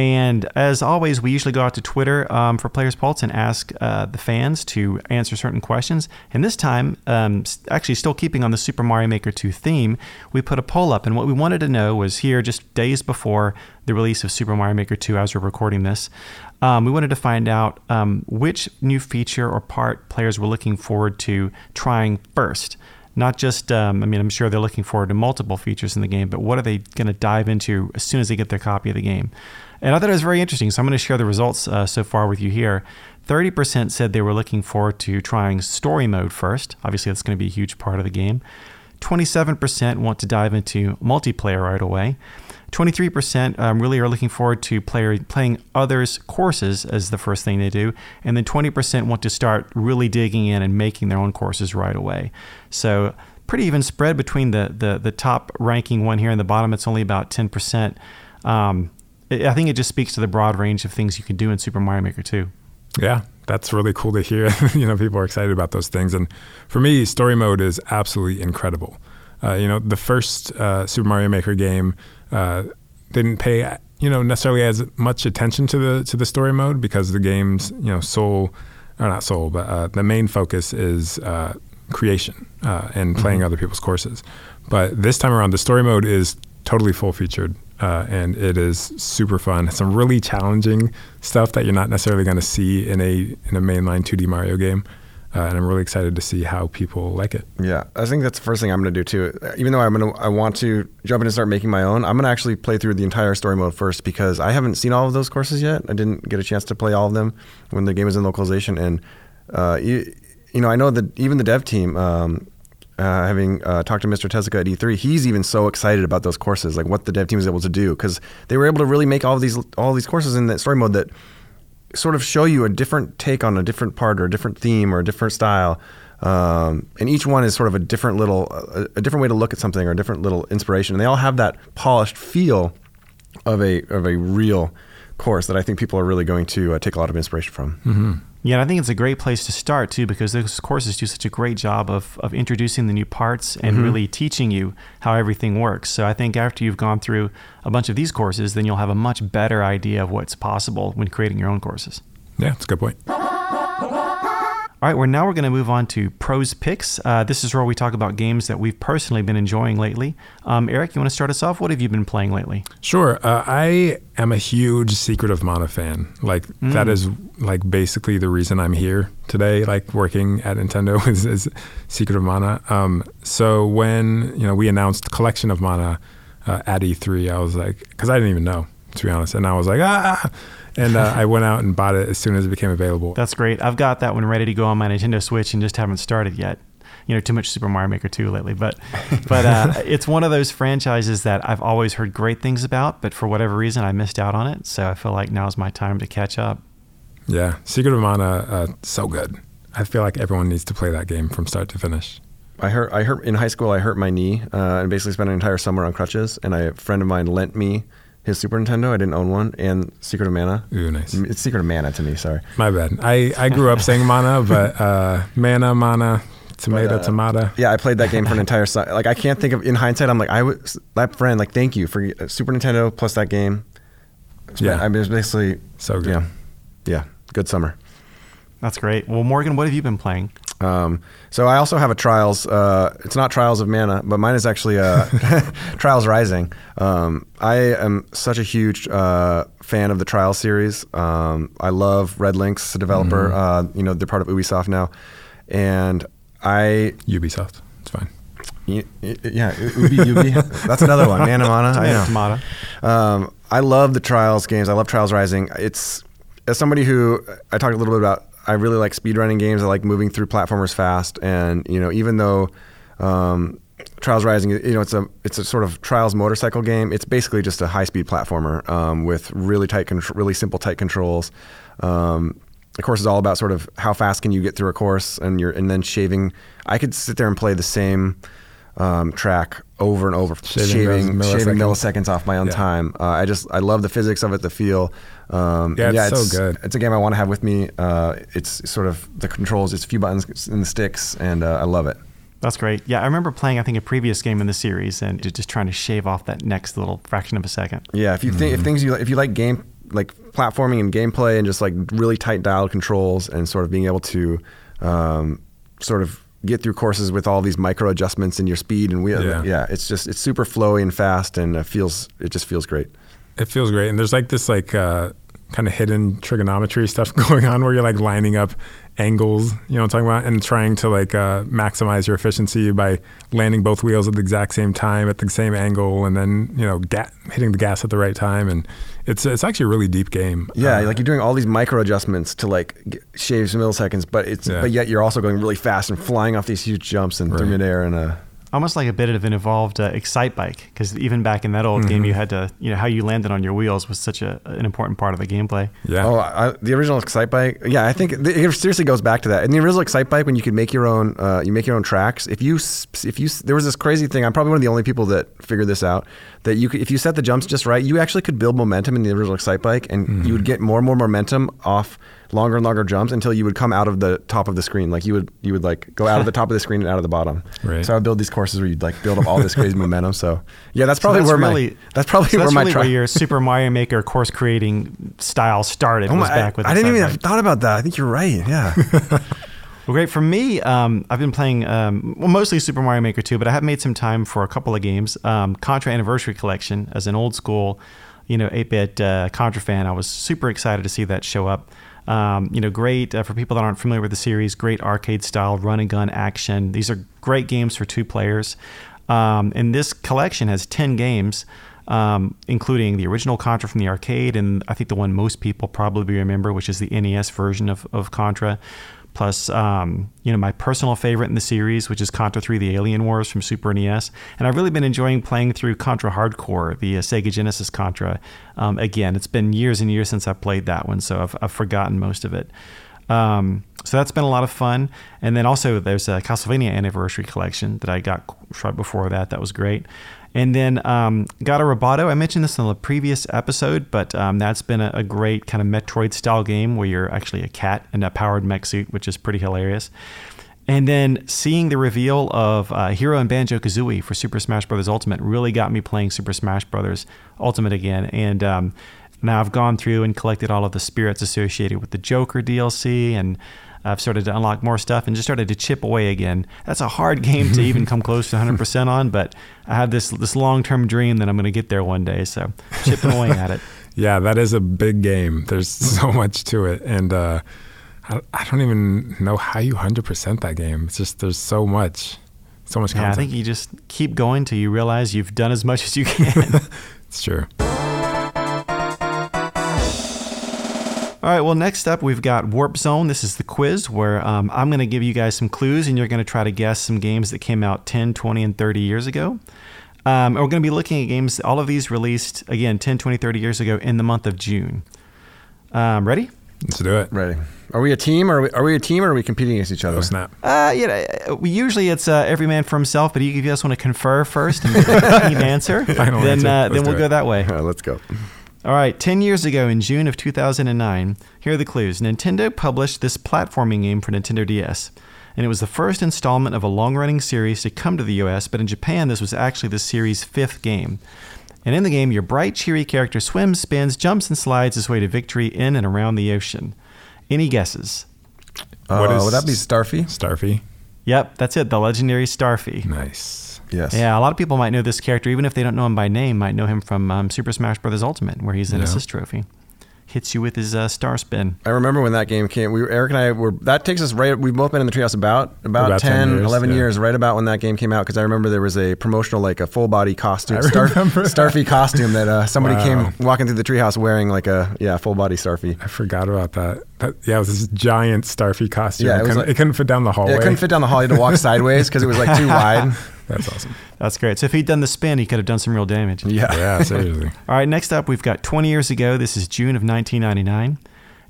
And as always, we usually go out to Twitter um, for Players Pulse and ask uh, the fans to answer certain questions. And this time, um, actually, still keeping on the Super Mario Maker 2 theme, we put a poll up. And what we wanted to know was here, just days before the release of Super Mario Maker 2, as we're recording this, um, we wanted to find out um, which new feature or part players were looking forward to trying first. Not just, um, I mean, I'm sure they're looking forward to multiple features in the game, but what are they going to dive into as soon as they get their copy of the game? And I thought it was very interesting. So I'm going to share the results uh, so far with you here. 30% said they were looking forward to trying story mode first. Obviously, that's going to be a huge part of the game. 27% want to dive into multiplayer right away. 23% um, really are looking forward to player, playing others' courses as the first thing they do. And then 20% want to start really digging in and making their own courses right away. So, pretty even spread between the, the, the top ranking one here and the bottom. It's only about 10%. Um, I think it just speaks to the broad range of things you can do in Super Mario Maker 2. Yeah, that's really cool to hear. you know, people are excited about those things. And for me, story mode is absolutely incredible. Uh, you know, the first uh, Super Mario Maker game uh, didn't pay you know necessarily as much attention to the to the story mode because the game's you know sole or not sole but uh, the main focus is uh, creation uh, and playing mm-hmm. other people's courses. But this time around, the story mode is totally full featured. Uh, and it is super fun. Some really challenging stuff that you're not necessarily going to see in a in a mainline 2D Mario game. Uh, and I'm really excited to see how people like it. Yeah, I think that's the first thing I'm going to do too. Even though I'm going to, I want to jump in and start making my own. I'm going to actually play through the entire story mode first because I haven't seen all of those courses yet. I didn't get a chance to play all of them when the game was in localization, and uh, you, you, know, I know that even the dev team. Um, uh, having uh, talked to Mr. Tezuka at E3, he's even so excited about those courses, like what the dev team was able to do, because they were able to really make all these all these courses in that story mode that sort of show you a different take on a different part or a different theme or a different style. Um, and each one is sort of a different little, a, a, different way to look at something or a different little inspiration. And they all have that polished feel of a of a real course that I think people are really going to uh, take a lot of inspiration from. Mm-hmm. Yeah, and I think it's a great place to start too because those courses do such a great job of, of introducing the new parts and mm-hmm. really teaching you how everything works. So I think after you've gone through a bunch of these courses, then you'll have a much better idea of what's possible when creating your own courses. Yeah, that's a good point. All right, well, now we're going to move on to pros picks. Uh, this is where we talk about games that we've personally been enjoying lately. Um, Eric, you want to start us off? What have you been playing lately? Sure. Uh, I am a huge Secret of Mana fan. Like mm. that is like basically the reason I'm here today. Like working at Nintendo is, is Secret of Mana. Um, so when you know we announced Collection of Mana uh, at E3, I was like, because I didn't even know to be honest, and I was like, ah and uh, I went out and bought it as soon as it became available. That's great. I've got that one ready to go on my Nintendo Switch and just haven't started yet. You know, too much Super Mario Maker 2 lately, but but uh, it's one of those franchises that I've always heard great things about, but for whatever reason I missed out on it. So I feel like now's my time to catch up. Yeah, Secret of Mana, uh, so good. I feel like everyone needs to play that game from start to finish. I hurt. I hurt in high school. I hurt my knee uh, and basically spent an entire summer on crutches. And I, a friend of mine lent me his Super Nintendo. I didn't own one, and Secret of Mana. Ooh, nice. It's Secret of Mana to me. Sorry. My bad. I, I grew up saying Mana, but uh, Mana, Mana, tomato, but, uh, tomato. Yeah, I played that game for an entire. like I can't think of. In hindsight, I'm like I was that friend. Like thank you for uh, Super Nintendo plus that game. yeah, I mean, it's basically so good. Yeah, yeah, good summer. That's great. Well, Morgan, what have you been playing? Um, so I also have a Trials. Uh, it's not Trials of Mana, but mine is actually uh, Trials Rising. Um, I am such a huge uh, fan of the Trials series. Um, I love RedLynx, the developer. Mm-hmm. Uh, you know, they're part of Ubisoft now, and I Ubisoft. It's fine. Yeah, Ubi, Ubi. That's another one. Mana Mana. I know. Um, I love the Trials games. I love Trials Rising. It's as somebody who I talked a little bit about I really like speedrunning games. I like moving through platformers fast. And you know, even though um, Trials Rising, you know, it's a it's a sort of Trials motorcycle game. It's basically just a high speed platformer um, with really tight, contr- really simple tight controls. Um, the course is all about sort of how fast can you get through a course, and you're and then shaving. I could sit there and play the same um, track over and over, shaving shaving milliseconds, shaving milliseconds off my own yeah. time. Uh, I just I love the physics of it, the feel. Um, yeah, yeah, it's, so good. It's a game I want to have with me. Uh, it's sort of the controls. It's a few buttons in the sticks, and uh, I love it. That's great. Yeah, I remember playing I think a previous game in the series and just trying to shave off that next little fraction of a second. Yeah, if you think mm-hmm. if things you if you like game like platforming and gameplay and just like really tight dialed controls and sort of being able to um, sort of get through courses with all these micro adjustments in your speed and we yeah. yeah it's just it's super flowy and fast and it feels it just feels great it feels great and there's like this like uh, kind of hidden trigonometry stuff going on where you're like lining up angles, you know what I'm talking about, and trying to like uh, maximize your efficiency by landing both wheels at the exact same time at the same angle, and then you know ga- hitting the gas at the right time. And it's it's actually a really deep game. Yeah, Uh, like you're doing all these micro adjustments to like shave some milliseconds, but it's Yeah. but yet you're also going really fast and flying off these huge jumps and through midair and uh almost like a bit of an evolved uh, Excitebike because even back in that old game you had to you know how you landed on your wheels was such a, an important part of the gameplay yeah. Oh, I, the original Excitebike. Yeah, I think it it seriously goes back to that. In the original Excitebike, when you could make your own, uh, you make your own tracks. If you, if you, there was this crazy thing. I'm probably one of the only people that figured this out. That you, could, if you set the jumps just right, you actually could build momentum in the original Excitebike, and you would get more and more momentum off longer and longer jumps until you would come out of the top of the screen. Like you would, you would like go out of the top of the screen and out of the bottom. Right. So I would build these courses where you'd like build up all this crazy momentum. So yeah, that's probably So where really, my that's probably so where that's my really tri- where your Super Mario Maker course creating style started Oh was my, back with I, I didn't even have thought about that. I think you're right. Yeah. Well, great. For me, um, I've been playing um, well, mostly Super Mario Maker 2, but I have made some time for a couple of games. Um, Contra Anniversary Collection, as an old school, you know, 8-bit uh, Contra fan, I was super excited to see that show up. Um, you know, great uh, for people that aren't familiar with the series. Great arcade style run and gun action. These are great games for two players. Um, and this collection has 10 games. Um, including the original Contra from the arcade, and I think the one most people probably remember, which is the NES version of, of Contra plus um, you know my personal favorite in the series, which is Contra 3: The Alien Wars from Super NES, and I've really been enjoying playing through Contra Hard Corps, the uh, Sega Genesis Contra. Um, again, it's been years and years since I played that one, so I've, I've forgotten most of it. Um, so that's been a lot of fun, and then also there's a Castlevania Anniversary Collection that I got right before that. That was great. And then um, Gato Roboto. I mentioned this in the previous episode, but um, that's been a, a great kind of Metroid style game where you're actually a cat in a powered mech suit, which is pretty hilarious. And then seeing the reveal of uh, Hero and Banjo Kazooie for Super Smash Bros. Ultimate really got me playing Super Smash Bros. Ultimate again. And um, now I've gone through and collected all of the spirits associated with the Joker DLC and I've started to unlock more stuff and just started to chip away again. That's a hard game to even come close to 100% on, but I have this this long term dream that I'm going to get there one day. So chipping away at it. Yeah, that is a big game. There's so much to it, and uh, I, I don't even know how you hundred percent that game. It's just there's so much, so much Yeah, I think you just keep going till you realize you've done as much as you can. it's true. All right, well, next up, we've got Warp Zone. This is the quiz where um, I'm going to give you guys some clues and you're going to try to guess some games that came out 10, 20, and 30 years ago. Um, and we're going to be looking at games, all of these released, again, 10, 20, 30 years ago in the month of June. Um, ready? Let's do it. Ready? Are we a team? Or are we, are we a team, or are we competing against each other? Oh snap! Uh, you know, we usually it's uh, every man for himself, but if you guys want to confer first and team answer, Final then answer. uh, then we'll it. go that way. All right, let's go. All right, 10 years ago in June of 2009, here are the clues. Nintendo published this platforming game for Nintendo DS, and it was the first installment of a long running series to come to the US, but in Japan, this was actually the series' fifth game. And in the game, your bright, cheery character swims, spins, jumps, and slides his way to victory in and around the ocean. Any guesses? Uh, What is- would that be Starfy? Starfy. Yep, that's it, the legendary Starfy. Nice. Yes. Yeah, a lot of people might know this character, even if they don't know him by name, might know him from um, Super Smash Bros. Ultimate, where he's an Yeah. assist trophy. Hits you with his uh, star spin. I remember when that game came. We were, Eric and I were. That takes us right. We've both been in the treehouse about about, About 10 10, years, 11 yeah. years, right about when that game came out. Because I remember there was a promotional, like a full body costume, Star. Starfy costume that uh, somebody Wow. came walking through the treehouse wearing like a yeah full body Starfy. I forgot about that. That. Yeah, it was this giant Starfy costume. Yeah, it it, couldn't, like- it couldn't fit down the hallway. Yeah, it couldn't fit down the hall. You had to walk sideways because it was like too wide. That's awesome. That's great. So if he'd done the spin, he could have done some real damage. Yeah. Yeah, seriously. All right, next up, we've got 20 years ago. This is June of 1999.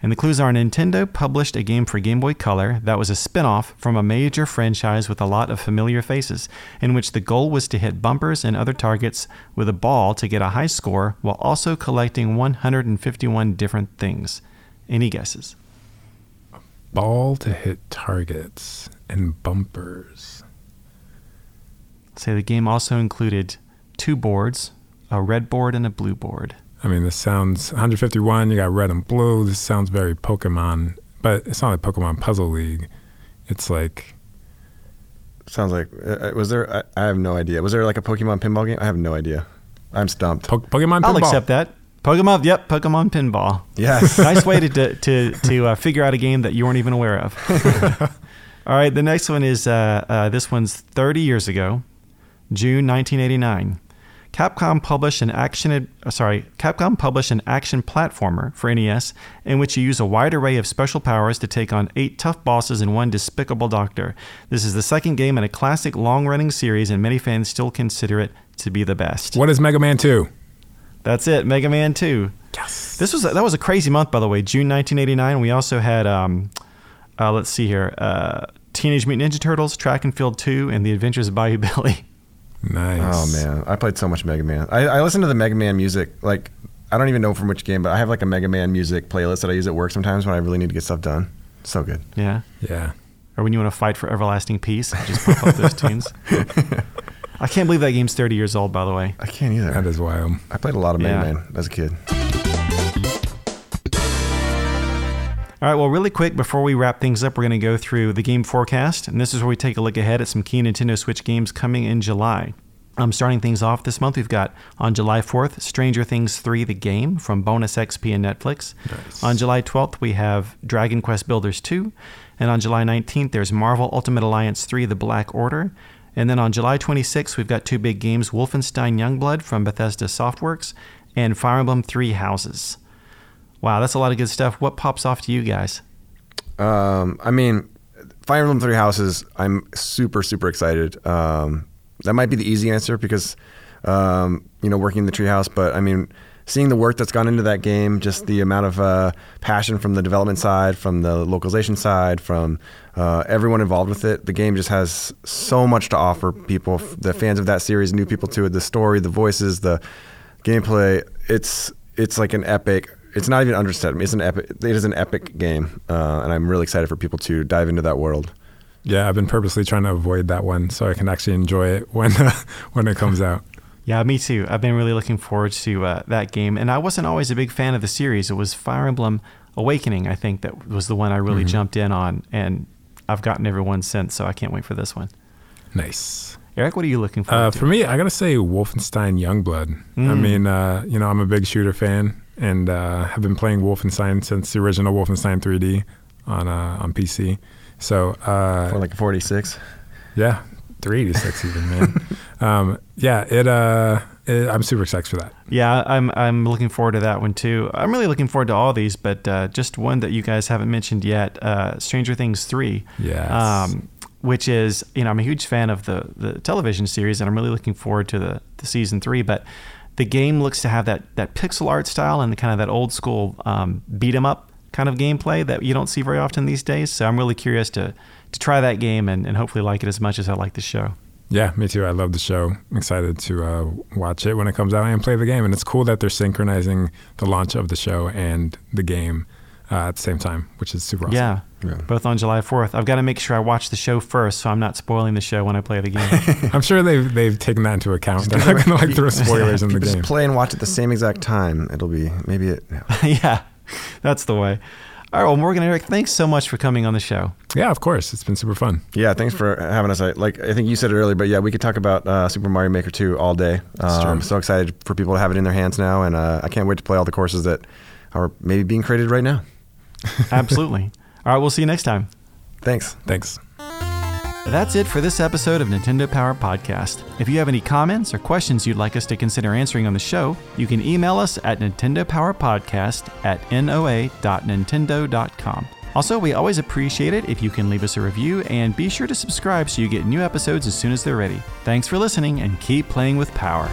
And the clues are Nintendo published a game for Game Boy Color that was a spin off from a major franchise with a lot of familiar faces, in which the goal was to hit bumpers and other targets with a ball to get a high score while also collecting 151 different things. Any guesses? Ball to hit targets and bumpers. Say the game also included two boards, a red board and a blue board. I mean, this sounds 151. You got red and blue. This sounds very Pokemon, but it's not like Pokemon Puzzle League. It's like Sounds like. Uh, was there? I, I have no idea. Was there like a Pokemon pinball game? I have no idea. I'm stumped. po- Pokemon. I'll Pinball. accept that. Pokemon, yep, Pokemon Pinball. Yes. nice way to to to, to uh, figure out a game that you weren't even aware of. All right, the next one is uh, uh, this one's 30 years ago, June 1989. Capcom published an action uh, sorry, Capcom published an action platformer for NES in which you use a wide array of special powers to take on eight tough bosses and one despicable doctor. This is the second game in a classic long-running series and many fans still consider it to be the best. What is Mega Man 2? That's it, Mega Man 2. Yes. This was a, that was a crazy month, by the way. June 1989. We also had, um, uh, let's see here, uh, Teenage Mutant Ninja Turtles, Track and Field 2, and The Adventures of Bayou Billy. Nice. Oh man, I played so much Mega Man. I, I listen to the Mega Man music. Like I don't even know from which game, but I have like a Mega Man music playlist that I use at work sometimes when I really need to get stuff done. So good. Yeah. Yeah. Or when you want to fight for everlasting peace, just pop up those tunes. I can't believe that game's 30 years old, by the way. I can't either. That is wild. I played a lot of Mega Yeah. Man as a kid. All right, well, really quick before we wrap things up, we're going to go through the game forecast, and this is where we take a look ahead at some key Nintendo Switch games coming in July. Um, starting things off this month, we've got on July 4th, Stranger Things 3 The Game from Bonus XP and Netflix. Nice. On July 12th, we have Dragon Quest Builders 2. And on July 19th, there's Marvel Ultimate Alliance 3 The Black Order. And then on July 26th, we've got two big games Wolfenstein Youngblood from Bethesda Softworks and Fire Emblem Three Houses. Wow, that's a lot of good stuff. What pops off to you guys? Um, I mean, Fire Emblem Three Houses. I'm super super excited. Um, that might be the easy answer because um, you know working in the treehouse, but I mean. Seeing the work that's gone into that game, just the amount of uh, passion from the development side, from the localization side, from uh, everyone involved with it, the game just has so much to offer people, the fans of that series, new people to it. The story, the voices, the gameplay. It's it's like an epic. It's not even understatement. It's an epic. It is an epic game, uh, and I'm really excited for people to dive into that world. Yeah, I've been purposely trying to avoid that one so I can actually enjoy it when when it comes out. Yeah, me too. I've been really looking forward to uh, that game, and I wasn't always a big fan of the series. It was Fire Emblem Awakening, I think, that was the one I really jumped in on, and I've gotten every one since. So I can't wait for this one. Nice. Eric, what are you looking for? Uh, for me, I gotta say Wolfenstein Youngblood. I mean, uh, you know, I'm a big shooter fan and uh, have been playing Wolfenstein since the original Wolfenstein 3D on uh, on PC. So uh, For like 46. yeah, 386 even man. um, yeah, it, uh, it. I'm super excited for that. Yeah, I'm I'm looking forward to that one too. I'm really looking forward to all these, but uh, just one that you guys haven't mentioned yet, uh, Stranger Things three. Yes. Um, which is you know I'm a huge fan of the the television series, and I'm really looking forward to the the season three. But the game looks to have that that pixel art style and kind of that old school um, beat 'em up kind of gameplay that you don't see very often these days. So I'm really curious to to try that game and, and hopefully like it as much as I like the show. Yeah, me too. I love the show. I'm excited to uh, watch it when it comes out and play the game. And it's cool that they're synchronizing the launch of the show and the game uh, at the same time, which is super awesome. Yeah. Yeah. Both on July 4th. I've got to make sure I watch the show first so I'm not spoiling the show when I play the game. I'm sure they've they've taken that into account. They're not going to like throw spoilers in the Just game. play and watch at the same exact time. It'll be maybe it. yeah. yeah, that's the way. All right, well, Morgan and Eric, thanks so much for coming on the show. Yeah, of course. It's been super fun. Yeah, thanks for having us. I, like I think you said it earlier, but yeah, we could talk about uh, Super Mario Maker 2 all day. Um, true. so excited for people to have it in their hands now, and uh, I can't wait to play all the courses that are maybe being created right now. Absolutely. All right, we'll see you next time. Thanks. Thanks. That's it for this episode of Nintendo Power Podcast. If you have any comments or questions you'd like us to consider answering on the show, you can email us at nintendopowerpodcast at noa.nintendo.com. Also, we always appreciate it if you can leave us a review and be sure to subscribe so you get new episodes as soon as they're ready. Thanks for listening and keep playing with power.